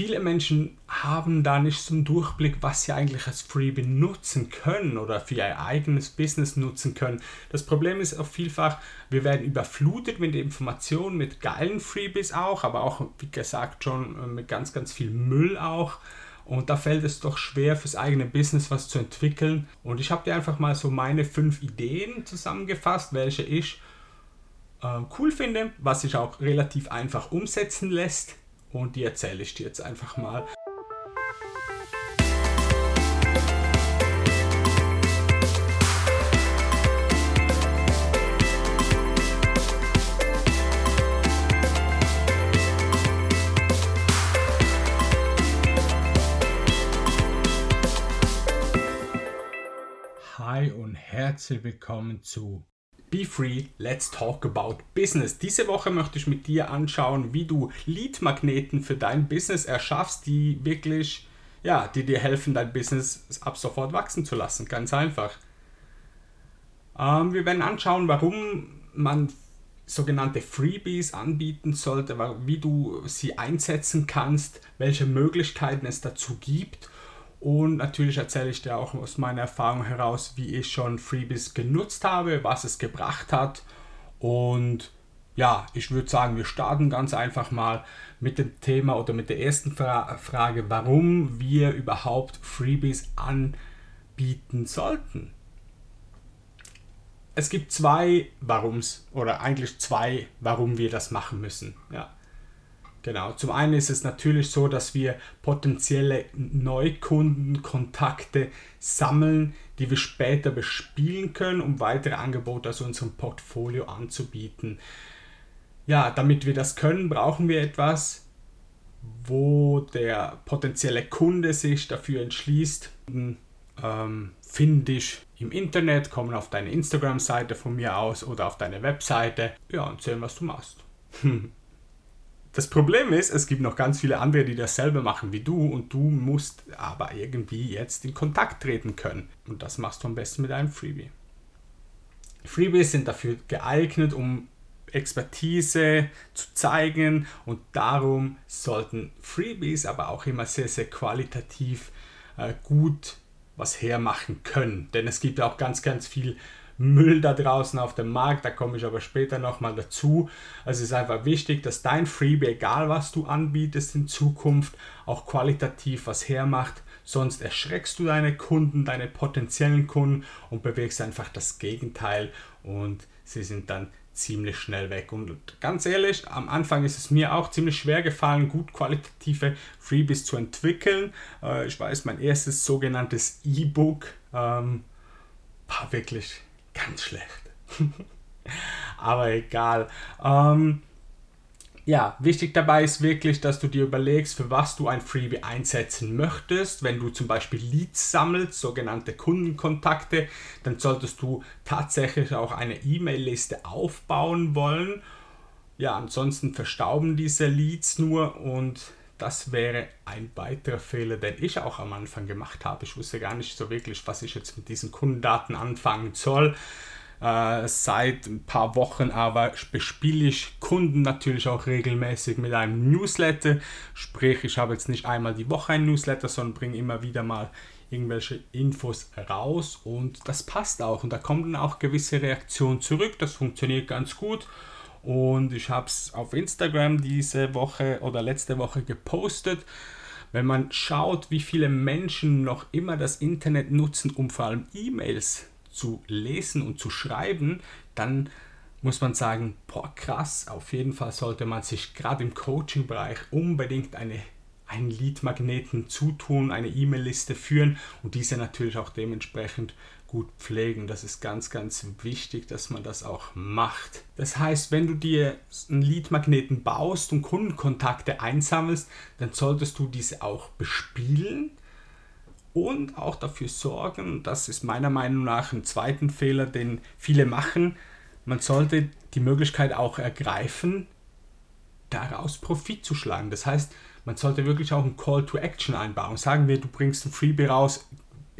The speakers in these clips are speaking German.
viele Menschen haben da nicht so einen Durchblick, was sie eigentlich als Freebie nutzen können oder für ihr eigenes Business nutzen können. Das Problem ist auch vielfach, wir werden überflutet mit Informationen, mit geilen Freebies auch, aber auch, wie gesagt, schon äh, mit ganz, ganz viel Müll auch. Und da fällt es doch schwer, fürs eigene Business was zu entwickeln. Und ich habe dir einfach mal so meine fünf Ideen zusammengefasst, welche ich äh, cool finde, was sich auch relativ einfach umsetzen lässt und die erzähle ich dir jetzt einfach mal. Hi und herzlich willkommen zu Be Free, Let's Talk About Business. Diese Woche möchte ich mit dir anschauen, wie du Lead-Magneten für dein Business erschaffst, die wirklich, ja, die dir helfen, dein Business ab sofort wachsen zu lassen. Ganz einfach. Ähm, wir werden anschauen, warum man sogenannte Freebies anbieten sollte, wie du sie einsetzen kannst, welche Möglichkeiten es dazu gibt und natürlich erzähle ich dir auch aus meiner Erfahrung heraus, wie ich schon Freebies genutzt habe, was es gebracht hat. Und ja, ich würde sagen, wir starten ganz einfach mal mit dem Thema oder mit der ersten Fra Frage, warum wir überhaupt Freebies anbieten sollten. Es gibt zwei Warums oder eigentlich zwei, warum wir das machen müssen. Ja. Genau, zum einen ist es natürlich so, dass wir potenzielle Neukundenkontakte sammeln, die wir später bespielen können, um weitere Angebote aus unserem Portfolio anzubieten. Ja, damit wir das können, brauchen wir etwas, wo der potenzielle Kunde sich dafür entschließt, ähm, finde ich im Internet, kommen auf deine Instagram-Seite von mir aus oder auf deine Webseite, ja, und sehen, was du machst. Das Problem ist, es gibt noch ganz viele andere, die dasselbe machen wie du und du musst aber irgendwie jetzt in Kontakt treten können. Und das machst du am besten mit einem Freebie. Freebies sind dafür geeignet, um Expertise zu zeigen und darum sollten Freebies aber auch immer sehr, sehr qualitativ äh, gut was hermachen können. Denn es gibt auch ganz, ganz viel Müll da draußen auf dem Markt, da komme ich aber später nochmal dazu. Also es ist einfach wichtig, dass dein Freebie, egal was du anbietest in Zukunft, auch qualitativ was hermacht. Sonst erschreckst du deine Kunden, deine potenziellen Kunden und bewegst einfach das Gegenteil und sie sind dann ziemlich schnell weg. Und ganz ehrlich, am Anfang ist es mir auch ziemlich schwer gefallen, gut qualitative Freebies zu entwickeln. Äh, ich weiß, mein erstes sogenanntes E-Book ähm, war wirklich Ganz schlecht. Aber egal. Ähm, ja, wichtig dabei ist wirklich, dass du dir überlegst, für was du ein Freebie einsetzen möchtest. Wenn du zum Beispiel Leads sammelst, sogenannte Kundenkontakte, dann solltest du tatsächlich auch eine E-Mail-Liste aufbauen wollen. Ja, ansonsten verstauben diese Leads nur und das wäre ein weiterer Fehler, den ich auch am Anfang gemacht habe. Ich wusste gar nicht so wirklich, was ich jetzt mit diesen Kundendaten anfangen soll. Äh, seit ein paar Wochen aber bespiele ich Kunden natürlich auch regelmäßig mit einem Newsletter. Sprich, ich habe jetzt nicht einmal die Woche ein Newsletter, sondern bringe immer wieder mal irgendwelche Infos raus und das passt auch und da kommen dann auch gewisse Reaktionen zurück. Das funktioniert ganz gut und ich habe es auf Instagram diese Woche oder letzte Woche gepostet. Wenn man schaut, wie viele Menschen noch immer das Internet nutzen, um vor allem E-Mails zu lesen und zu schreiben, dann muss man sagen, boah, krass, auf jeden Fall sollte man sich gerade im Coaching-Bereich unbedingt eine, einen Lead-Magneten zutun, eine E-Mail-Liste führen und diese natürlich auch dementsprechend gut pflegen. Das ist ganz, ganz wichtig, dass man das auch macht. Das heißt, wenn du dir einen Lead-Magneten baust und Kundenkontakte einsammelst, dann solltest du diese auch bespielen und auch dafür sorgen, das ist meiner Meinung nach ein zweiten Fehler, den viele machen, man sollte die Möglichkeit auch ergreifen, daraus Profit zu schlagen. Das heißt, man sollte wirklich auch einen Call to Action einbauen. Sagen wir, du bringst ein Freebie raus,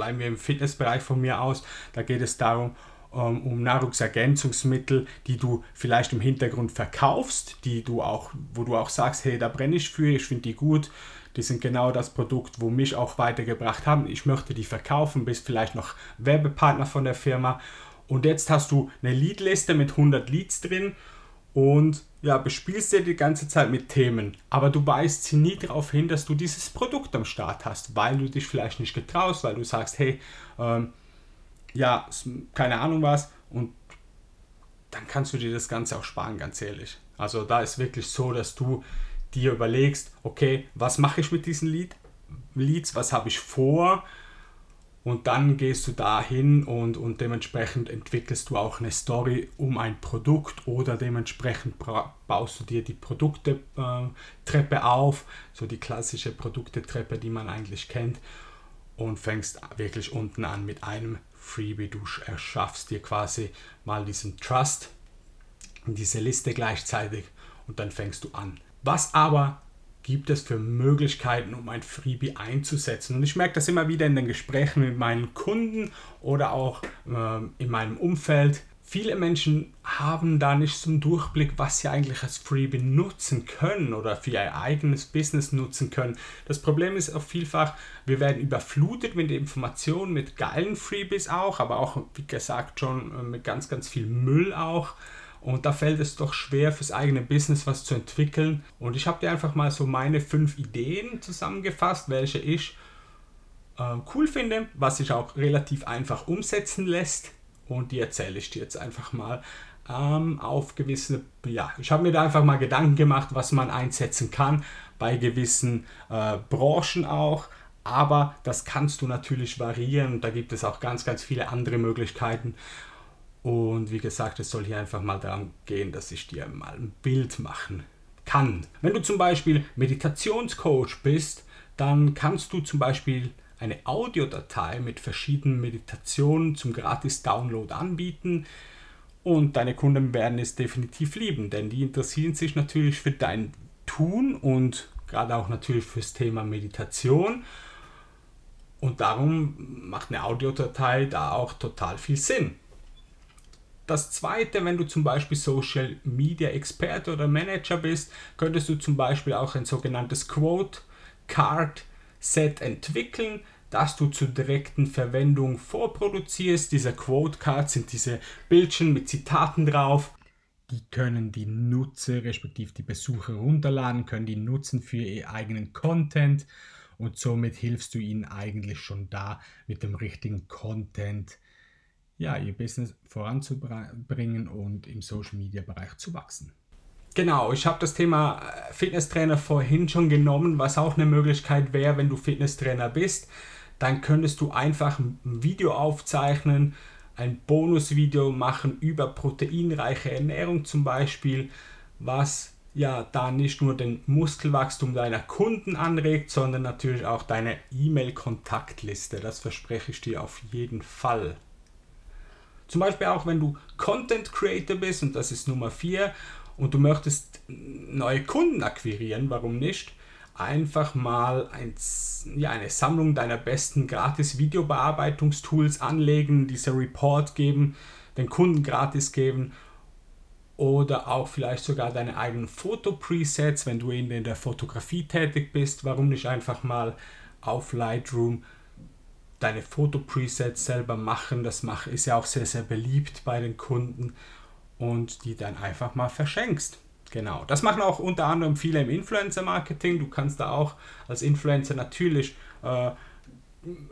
bleiben wir im Fitnessbereich von mir aus, da geht es darum, um, um Nahrungsergänzungsmittel, die du vielleicht im Hintergrund verkaufst, die du auch, wo du auch sagst, hey, da brenne ich für, ich finde die gut, die sind genau das Produkt, wo mich auch weitergebracht haben. Ich möchte die verkaufen, bist vielleicht noch Werbepartner von der Firma. Und jetzt hast du eine Leadliste mit 100 Leads drin und ja, bespielst dir die ganze Zeit mit Themen, aber du weißt sie nie darauf hin, dass du dieses Produkt am Start hast, weil du dich vielleicht nicht getraust, weil du sagst, hey, ähm, ja, keine Ahnung was und dann kannst du dir das Ganze auch sparen, ganz ehrlich. Also da ist wirklich so, dass du dir überlegst, okay, was mache ich mit diesen Lead, Leads, was habe ich vor und dann gehst du dahin und, und dementsprechend entwickelst du auch eine Story um ein Produkt oder dementsprechend baust du dir die Produktetreppe äh, auf, so die klassische Produktetreppe, die man eigentlich kennt und fängst wirklich unten an mit einem Freebie. Du erschaffst dir quasi mal diesen Trust diese Liste gleichzeitig und dann fängst du an. Was aber gibt es für Möglichkeiten, um ein Freebie einzusetzen? Und ich merke das immer wieder in den Gesprächen mit meinen Kunden oder auch äh, in meinem Umfeld. Viele Menschen haben da nicht so einen Durchblick, was sie eigentlich als Freebie nutzen können oder für ihr eigenes Business nutzen können. Das Problem ist auch vielfach, wir werden überflutet mit Informationen, mit geilen Freebies auch, aber auch, wie gesagt, schon äh, mit ganz, ganz viel Müll auch. Und da fällt es doch schwer, fürs eigene Business was zu entwickeln. Und ich habe dir einfach mal so meine fünf Ideen zusammengefasst, welche ich äh, cool finde, was sich auch relativ einfach umsetzen lässt und die erzähle ich dir jetzt einfach mal ähm, auf gewisse, ja, ich habe mir da einfach mal Gedanken gemacht, was man einsetzen kann bei gewissen äh, Branchen auch. Aber das kannst du natürlich variieren. Da gibt es auch ganz, ganz viele andere Möglichkeiten. Und wie gesagt, es soll hier einfach mal darum gehen, dass ich dir mal ein Bild machen kann. Wenn du zum Beispiel Meditationscoach bist, dann kannst du zum Beispiel eine Audiodatei mit verschiedenen Meditationen zum Gratis-Download anbieten. Und deine Kunden werden es definitiv lieben, denn die interessieren sich natürlich für dein Tun und gerade auch natürlich fürs Thema Meditation. Und darum macht eine Audiodatei da auch total viel Sinn. Das zweite, wenn du zum Beispiel Social Media Experte oder Manager bist, könntest du zum Beispiel auch ein sogenanntes Quote Card Set entwickeln, das du zur direkten Verwendung vorproduzierst. Diese Quote Cards sind diese Bildchen mit Zitaten drauf. Die können die Nutzer respektive die Besucher runterladen, können die nutzen für ihr eigenen Content und somit hilfst du ihnen eigentlich schon da mit dem richtigen Content ja, ihr Business voranzubringen und im Social Media Bereich zu wachsen. Genau, ich habe das Thema äh, Fitnesstrainer vorhin schon genommen, was auch eine Möglichkeit wäre, wenn du Fitnesstrainer bist. Dann könntest du einfach ein Video aufzeichnen, ein Bonusvideo machen über proteinreiche Ernährung zum Beispiel, was ja da nicht nur den Muskelwachstum deiner Kunden anregt, sondern natürlich auch deine E-Mail-Kontaktliste. Das verspreche ich dir auf jeden Fall. Zum Beispiel auch, wenn du Content Creator bist, und das ist Nummer 4, und du möchtest neue Kunden akquirieren, warum nicht? Einfach mal ein, ja, eine Sammlung deiner besten gratis Videobearbeitungstools anlegen, dieser Report geben, den Kunden gratis geben oder auch vielleicht sogar deine eigenen Foto-Presets, wenn du in der Fotografie tätig bist. Warum nicht einfach mal auf Lightroom deine Foto-Presets selber machen? Das ist ja auch sehr, sehr beliebt bei den Kunden und die dann einfach mal verschenkst. Genau, das machen auch unter anderem viele im Influencer-Marketing. Du kannst da auch als Influencer natürlich äh,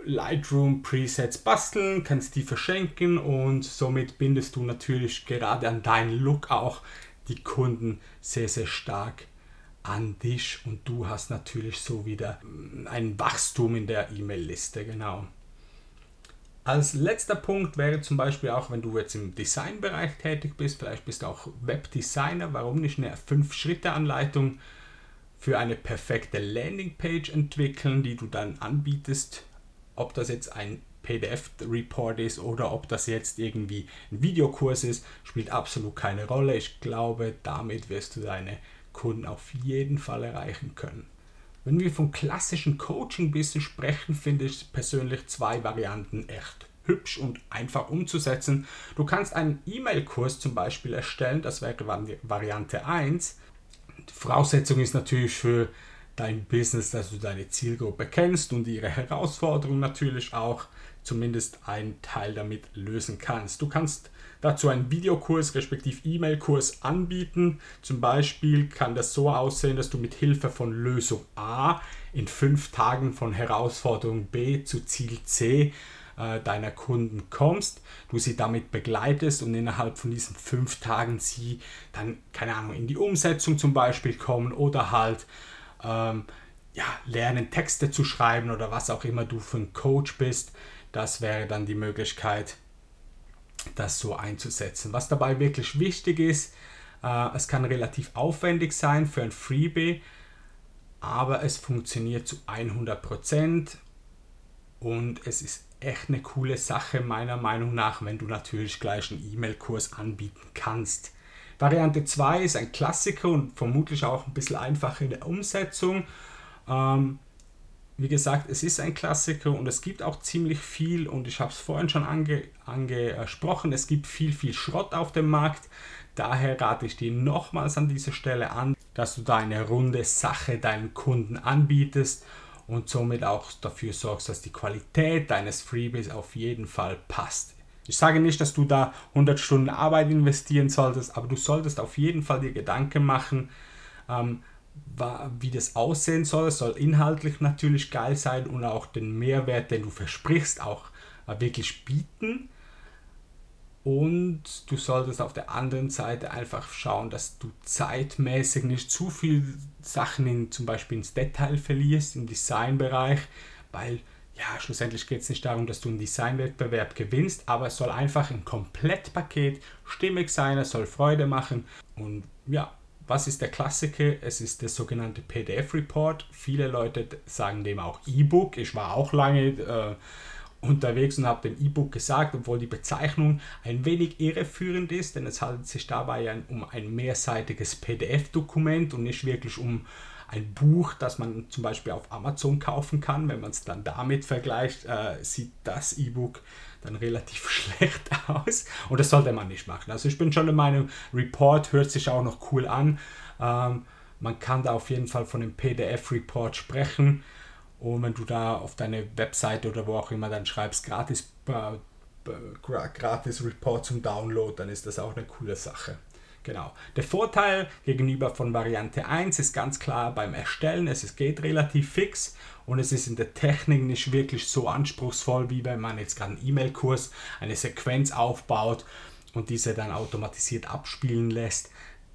Lightroom-Presets basteln, kannst die verschenken und somit bindest du natürlich gerade an deinen Look auch die Kunden sehr, sehr stark an dich und du hast natürlich so wieder ein Wachstum in der E-Mail-Liste, genau. Als letzter Punkt wäre zum Beispiel auch, wenn du jetzt im Designbereich tätig bist, vielleicht bist du auch Webdesigner, warum nicht eine 5-Schritte-Anleitung für eine perfekte Landingpage entwickeln, die du dann anbietest, ob das jetzt ein PDF-Report ist oder ob das jetzt irgendwie ein Videokurs ist, spielt absolut keine Rolle. Ich glaube, damit wirst du deine Kunden auf jeden Fall erreichen können. Wenn wir von klassischen Coaching-Business sprechen, finde ich persönlich zwei Varianten echt hübsch und einfach umzusetzen. Du kannst einen E-Mail-Kurs zum Beispiel erstellen, das wäre Variante 1. Die Voraussetzung ist natürlich für dein Business, dass du deine Zielgruppe kennst und ihre Herausforderungen natürlich auch zumindest einen Teil damit lösen kannst. Du kannst dazu einen Videokurs respektive E-Mail-Kurs anbieten. Zum Beispiel kann das so aussehen, dass du mit Hilfe von Lösung A in fünf Tagen von Herausforderung B zu Ziel C äh, deiner Kunden kommst, du sie damit begleitest und innerhalb von diesen fünf Tagen sie dann, keine Ahnung, in die Umsetzung zum Beispiel kommen oder halt ähm, ja, lernen, Texte zu schreiben oder was auch immer du für ein Coach bist. Das wäre dann die Möglichkeit, das so einzusetzen. Was dabei wirklich wichtig ist, äh, es kann relativ aufwendig sein für ein Freebie, aber es funktioniert zu 100% und es ist echt eine coole Sache meiner Meinung nach, wenn du natürlich gleich einen E-Mail-Kurs anbieten kannst. Variante 2 ist ein Klassiker und vermutlich auch ein bisschen einfacher in der Umsetzung. Ähm, wie gesagt, es ist ein Klassiker und es gibt auch ziemlich viel und ich habe es vorhin schon ange, angesprochen, es gibt viel, viel Schrott auf dem Markt. Daher rate ich dir nochmals an dieser Stelle an, dass du da runde Sache deinen Kunden anbietest und somit auch dafür sorgst, dass die Qualität deines Freebies auf jeden Fall passt. Ich sage nicht, dass du da 100 Stunden Arbeit investieren solltest, aber du solltest auf jeden Fall dir Gedanken machen, ähm, wie das aussehen soll. Soll inhaltlich natürlich geil sein und auch den Mehrwert, den du versprichst, auch äh, wirklich bieten. Und du solltest auf der anderen Seite einfach schauen, dass du zeitmäßig nicht zu viel Sachen in, zum Beispiel ins Detail verlierst, im Designbereich, weil ja, schlussendlich geht es nicht darum, dass du einen Designwettbewerb gewinnst, aber es soll einfach ein Komplettpaket stimmig sein, es soll Freude machen. Und ja, was ist der Klassiker? Es ist der sogenannte PDF-Report. Viele Leute sagen dem auch E-Book. Ich war auch lange äh, unterwegs und habe dem E-Book gesagt, obwohl die Bezeichnung ein wenig irreführend ist, denn es handelt sich dabei um ein mehrseitiges PDF-Dokument und nicht wirklich um ein Buch, das man zum Beispiel auf Amazon kaufen kann. Wenn man es dann damit vergleicht, äh, sieht das E-Book dann relativ schlecht aus und das sollte man nicht machen. Also ich bin schon der Meinung, Report hört sich auch noch cool an. Ähm, man kann da auf jeden Fall von dem PDF-Report sprechen. Und wenn du da auf deine Webseite oder wo auch immer dann schreibst, gratis, äh, gratis Report zum Download, dann ist das auch eine coole Sache. Genau. Der Vorteil gegenüber von Variante 1 ist ganz klar beim Erstellen, es geht relativ fix und es ist in der Technik nicht wirklich so anspruchsvoll, wie wenn man jetzt gerade einen E-Mail-Kurs, eine Sequenz aufbaut und diese dann automatisiert abspielen lässt.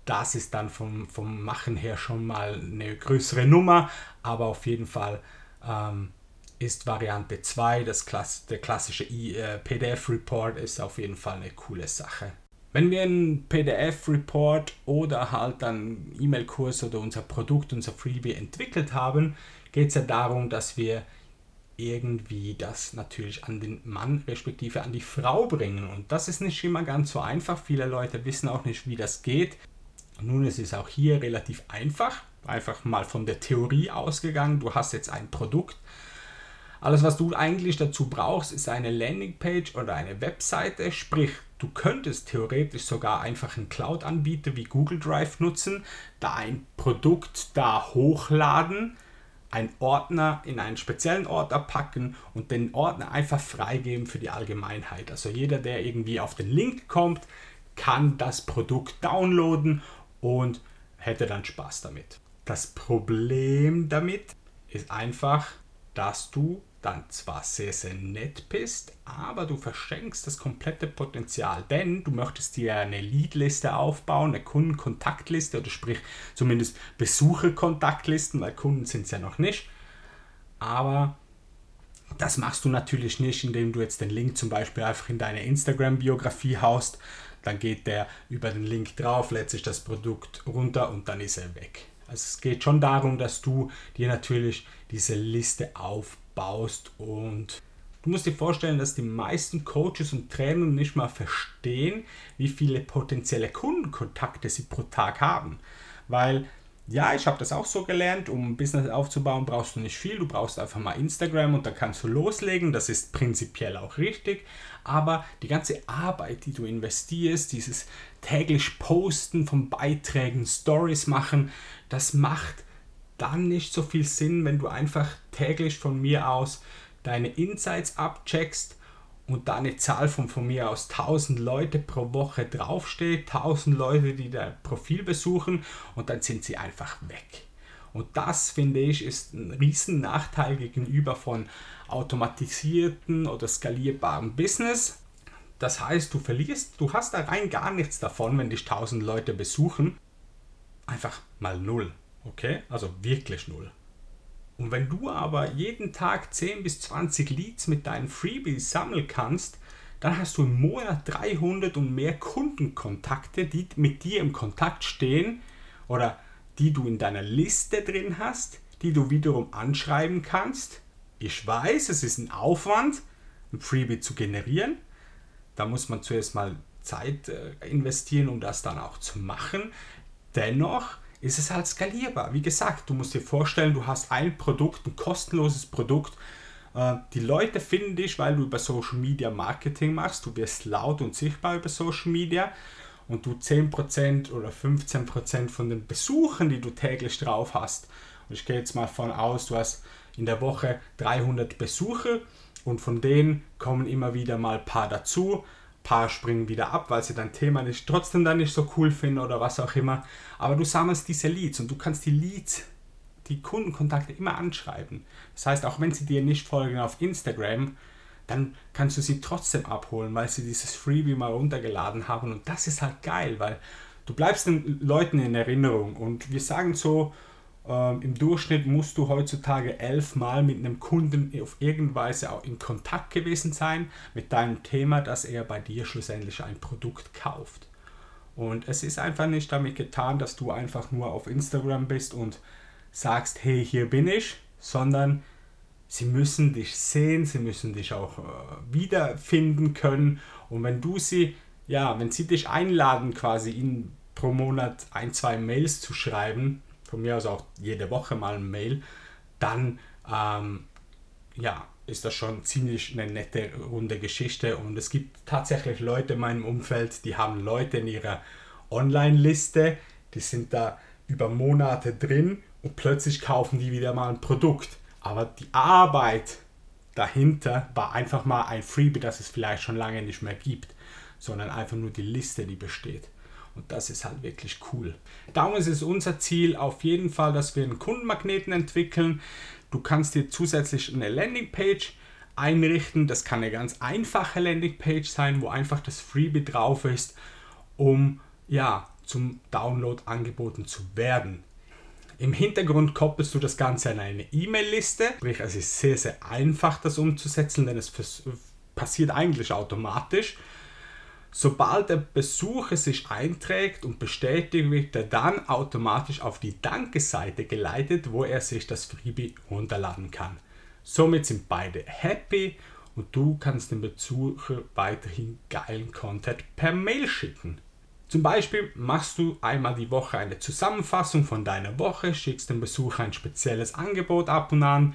Das ist dann vom, vom Machen her schon mal eine größere Nummer, aber auf jeden Fall ähm, ist Variante 2, das Klass der klassische äh, PDF-Report, ist auf jeden Fall eine coole Sache. Wenn wir einen PDF-Report oder halt dann E-Mail-Kurs oder unser Produkt, unser Freebie entwickelt haben, geht es ja darum, dass wir irgendwie das natürlich an den Mann respektive an die Frau bringen. Und das ist nicht immer ganz so einfach. Viele Leute wissen auch nicht, wie das geht. Nun ist es auch hier relativ einfach. Einfach mal von der Theorie ausgegangen. Du hast jetzt ein Produkt, alles, was du eigentlich dazu brauchst, ist eine Landingpage oder eine Webseite. Sprich, du könntest theoretisch sogar einfach einen Cloud-Anbieter wie Google Drive nutzen, da ein Produkt da hochladen, einen Ordner in einen speziellen Ordner packen und den Ordner einfach freigeben für die Allgemeinheit. Also jeder, der irgendwie auf den Link kommt, kann das Produkt downloaden und hätte dann Spaß damit. Das Problem damit ist einfach, dass du dann zwar sehr, sehr nett bist, aber du verschenkst das komplette Potenzial, denn du möchtest dir eine Leadliste aufbauen, eine Kundenkontaktliste oder sprich zumindest Besucherkontaktlisten, weil Kunden sind es ja noch nicht. Aber das machst du natürlich nicht, indem du jetzt den Link zum Beispiel einfach in deine Instagram-Biografie haust. Dann geht der über den Link drauf, lädt sich das Produkt runter und dann ist er weg. Also es geht schon darum, dass du dir natürlich diese Liste aufbaust baust. Und du musst dir vorstellen, dass die meisten Coaches und Trainer nicht mal verstehen, wie viele potenzielle Kundenkontakte sie pro Tag haben. Weil ja, ich habe das auch so gelernt, um ein Business aufzubauen, brauchst du nicht viel. Du brauchst einfach mal Instagram und dann kannst du loslegen. Das ist prinzipiell auch richtig. Aber die ganze Arbeit, die du investierst, dieses täglich Posten von Beiträgen, Stories machen, das macht dann nicht so viel Sinn, wenn du einfach täglich von mir aus deine Insights abcheckst und da eine Zahl von von mir aus 1000 Leute pro Woche draufsteht, 1000 Leute, die dein Profil besuchen und dann sind sie einfach weg. Und das finde ich ist ein riesen Nachteil gegenüber von automatisierten oder skalierbaren Business. Das heißt, du verlierst, du hast da rein gar nichts davon, wenn dich 1000 Leute besuchen. Einfach mal null. Okay? Also wirklich null. Und wenn du aber jeden Tag 10 bis 20 Leads mit deinen Freebies sammeln kannst, dann hast du im Monat 300 und mehr Kundenkontakte, die mit dir im Kontakt stehen oder die du in deiner Liste drin hast, die du wiederum anschreiben kannst. Ich weiß, es ist ein Aufwand, ein Freebie zu generieren. Da muss man zuerst mal Zeit äh, investieren, um das dann auch zu machen. Dennoch ist es halt skalierbar. Wie gesagt, du musst dir vorstellen, du hast ein Produkt, ein kostenloses Produkt. Äh, die Leute finden dich, weil du über Social Media Marketing machst. Du wirst laut und sichtbar über Social Media und du 10% oder 15% von den Besuchen, die du täglich drauf hast, und ich gehe jetzt mal von aus, du hast in der Woche 300 Besuche und von denen kommen immer wieder mal ein paar dazu, paar springen wieder ab, weil sie dein Thema nicht, trotzdem dann nicht so cool finden oder was auch immer. Aber du sammelst diese Leads und du kannst die Leads, die Kundenkontakte immer anschreiben. Das heißt, auch wenn sie dir nicht folgen auf Instagram, dann kannst du sie trotzdem abholen, weil sie dieses Freebie mal runtergeladen haben. Und das ist halt geil, weil du bleibst den Leuten in Erinnerung. Und wir sagen so, ähm, im Durchschnitt musst du heutzutage elfmal mit einem Kunden auf irgendeine Weise auch in Kontakt gewesen sein mit deinem Thema, dass er bei dir schlussendlich ein Produkt kauft. Und es ist einfach nicht damit getan, dass du einfach nur auf Instagram bist und sagst, hey, hier bin ich, sondern sie müssen dich sehen, sie müssen dich auch äh, wiederfinden können. Und wenn du sie, ja, wenn sie dich einladen, quasi ihnen pro Monat ein, zwei Mails zu schreiben, von mir aus auch jede Woche mal ein Mail, dann ähm, ja, ist das schon ziemlich eine nette runde Geschichte. Und es gibt tatsächlich Leute in meinem Umfeld, die haben Leute in ihrer Online-Liste, die sind da über Monate drin und plötzlich kaufen die wieder mal ein Produkt. Aber die Arbeit dahinter war einfach mal ein Freebie, das es vielleicht schon lange nicht mehr gibt, sondern einfach nur die Liste, die besteht. Und das ist halt wirklich cool. Darum ist es unser Ziel auf jeden Fall, dass wir einen Kundenmagneten entwickeln. Du kannst dir zusätzlich eine Landingpage einrichten. Das kann eine ganz einfache Landingpage sein, wo einfach das Freebie drauf ist, um ja zum Download angeboten zu werden. Im Hintergrund koppelst du das Ganze an eine E-Mail-Liste. Sprich, es ist sehr, sehr einfach, das umzusetzen, denn es passiert eigentlich automatisch. Sobald der Besucher sich einträgt und bestätigt, wird er dann automatisch auf die Danke-Seite geleitet, wo er sich das Freebie runterladen kann. Somit sind beide happy und du kannst dem Besucher weiterhin geilen Content per Mail schicken. Zum Beispiel machst du einmal die Woche eine Zusammenfassung von deiner Woche, schickst dem Besucher ein spezielles Angebot ab und an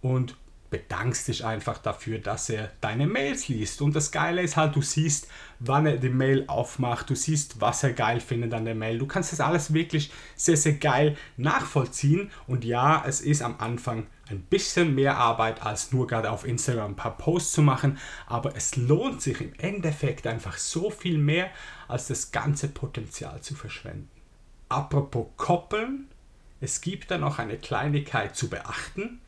und bedankst dich einfach dafür, dass er deine Mails liest. Und das Geile ist halt, du siehst, wann er die Mail aufmacht, du siehst, was er geil findet an der Mail. Du kannst das alles wirklich sehr, sehr geil nachvollziehen. Und ja, es ist am Anfang ein bisschen mehr Arbeit, als nur gerade auf Instagram ein paar Posts zu machen, aber es lohnt sich im Endeffekt einfach so viel mehr, als das ganze Potenzial zu verschwenden. Apropos Koppeln, es gibt da noch eine Kleinigkeit zu beachten.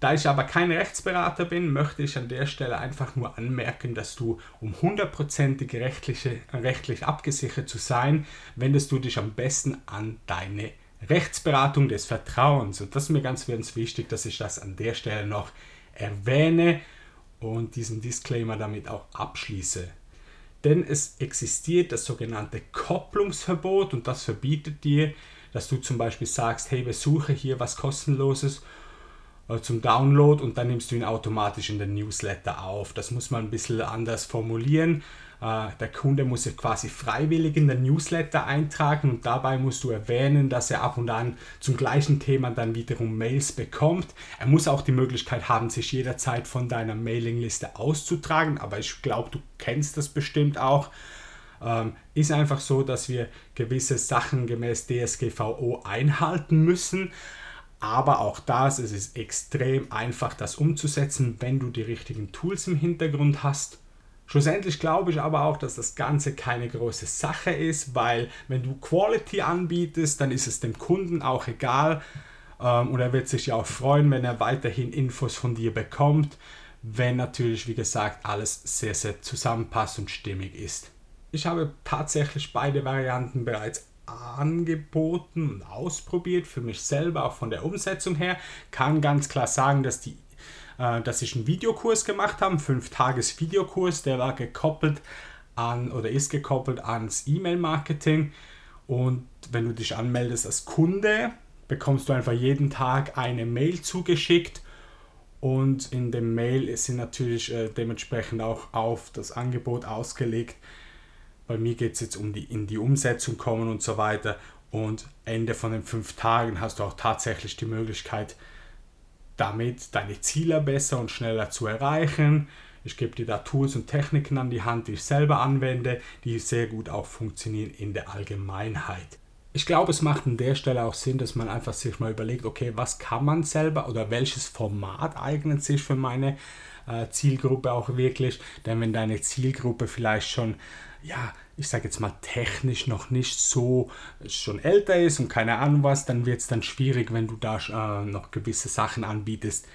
Da ich aber kein Rechtsberater bin, möchte ich an der Stelle einfach nur anmerken, dass du, um hundertprozentig rechtlich abgesichert zu sein, wendest du dich am besten an deine Rechtsberatung des Vertrauens. Und das ist mir ganz, ganz wichtig, dass ich das an der Stelle noch erwähne und diesen Disclaimer damit auch abschließe. Denn es existiert das sogenannte Kopplungsverbot und das verbietet dir, dass du zum Beispiel sagst, hey, besuche hier was kostenloses zum Download und dann nimmst du ihn automatisch in den Newsletter auf. Das muss man ein bisschen anders formulieren. Äh, der Kunde muss sich quasi freiwillig in den Newsletter eintragen und dabei musst du erwähnen, dass er ab und an zum gleichen Thema dann wiederum Mails bekommt. Er muss auch die Möglichkeit haben, sich jederzeit von deiner Mailingliste auszutragen, aber ich glaube, du kennst das bestimmt auch. ähm, ist einfach so, dass wir gewisse Sachen gemäß DSGVO einhalten müssen. Aber auch das, es ist extrem einfach, das umzusetzen, wenn du die richtigen Tools im Hintergrund hast. Schlussendlich glaube ich aber auch, dass das Ganze keine große Sache ist, weil wenn du Quality anbietest, dann ist es dem Kunden auch egal ähm, und er wird sich ja auch freuen, wenn er weiterhin Infos von dir bekommt, wenn natürlich, wie gesagt, alles sehr, sehr zusammenpasst und stimmig ist. Ich habe tatsächlich beide Varianten bereits angeboten und ausprobiert für mich selber, auch von der Umsetzung her. Kann ganz klar sagen, dass, die, äh, dass ich einen Videokurs gemacht habe, einen 5-Tages-Videokurs, der war gekoppelt an oder ist gekoppelt ans E-Mail-Marketing. Und wenn du dich anmeldest als Kunde, bekommst du einfach jeden Tag eine Mail zugeschickt und in dem Mail sind natürlich äh, dementsprechend auch auf das Angebot ausgelegt. Bei mir geht es jetzt um die in die Umsetzung kommen und so weiter. Und Ende von den fünf Tagen hast du auch tatsächlich die Möglichkeit, damit deine Ziele besser und schneller zu erreichen. Ich gebe dir da Tools und Techniken an die Hand, die ich selber anwende, die sehr gut auch funktionieren in der Allgemeinheit ich glaube, es macht an der Stelle auch Sinn, dass man einfach sich mal überlegt, okay, was kann man selber oder welches Format eignet sich für meine äh, Zielgruppe auch wirklich? Denn wenn deine Zielgruppe vielleicht schon, ja, ich sage jetzt mal technisch noch nicht so schon älter ist und keine Ahnung was, dann wird es dann schwierig, wenn du da äh, noch gewisse Sachen anbietest,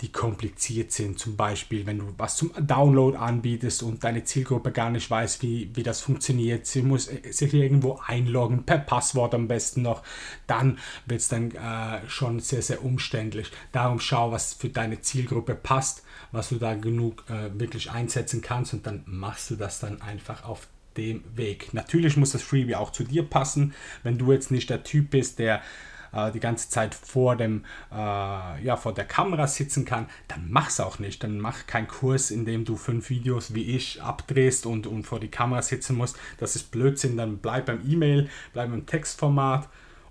die kompliziert sind. Zum Beispiel, wenn du was zum Download anbietest und deine Zielgruppe gar nicht weiß, wie, wie das funktioniert. Sie muss äh, sich irgendwo einloggen, per Passwort am besten noch. Dann wird es dann äh, schon sehr, sehr umständlich. Darum schau, was für deine Zielgruppe passt, was du da genug äh, wirklich einsetzen kannst und dann machst du das dann einfach auf dem Weg. Natürlich muss das Freebie auch zu dir passen. Wenn du jetzt nicht der Typ bist, der äh, die ganze Zeit vor, dem, äh, ja, vor der Kamera sitzen kann, dann mach's auch nicht. Dann mach keinen Kurs, in dem du fünf Videos wie ich abdrehst und, und vor die Kamera sitzen musst. Das ist Blödsinn. Dann bleib beim E-Mail, bleib im Textformat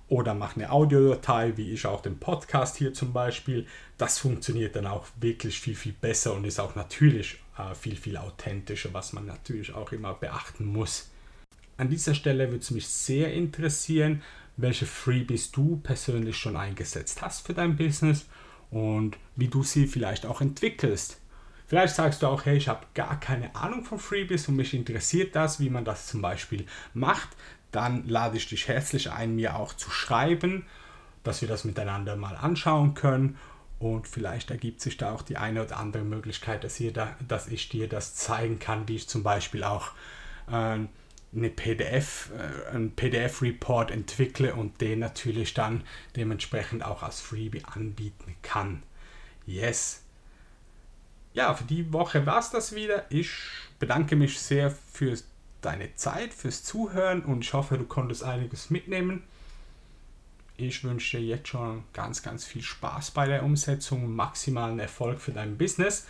oder mach eine Audiodatei, wie ich auch den Podcast hier zum Beispiel. Das funktioniert dann auch wirklich viel, viel besser und ist auch natürlich äh, viel, viel authentischer, was man natürlich auch immer beachten muss. An dieser Stelle würde es mich sehr interessieren, welche Freebies du persönlich schon eingesetzt hast für dein Business und wie du sie vielleicht auch entwickelst. Vielleicht sagst du auch, hey, ich habe gar keine Ahnung von Freebies und mich interessiert das, wie man das zum Beispiel macht. Dann lade ich dich herzlich ein, mir auch zu schreiben, dass wir das miteinander mal anschauen können. Und vielleicht ergibt sich da auch die eine oder andere Möglichkeit, dass, da, dass ich dir das zeigen kann, wie ich zum Beispiel auch äh, eine PDF, äh, einen PDF-Report entwickle und den natürlich dann dementsprechend auch als Freebie anbieten kann. Yes. Ja, für die Woche war es das wieder. Ich bedanke mich sehr für deine Zeit, fürs Zuhören und ich hoffe, du konntest einiges mitnehmen. Ich wünsche dir jetzt schon ganz, ganz viel Spaß bei der Umsetzung, maximalen Erfolg für dein Business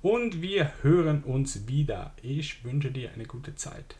und wir hören uns wieder. Ich wünsche dir eine gute Zeit.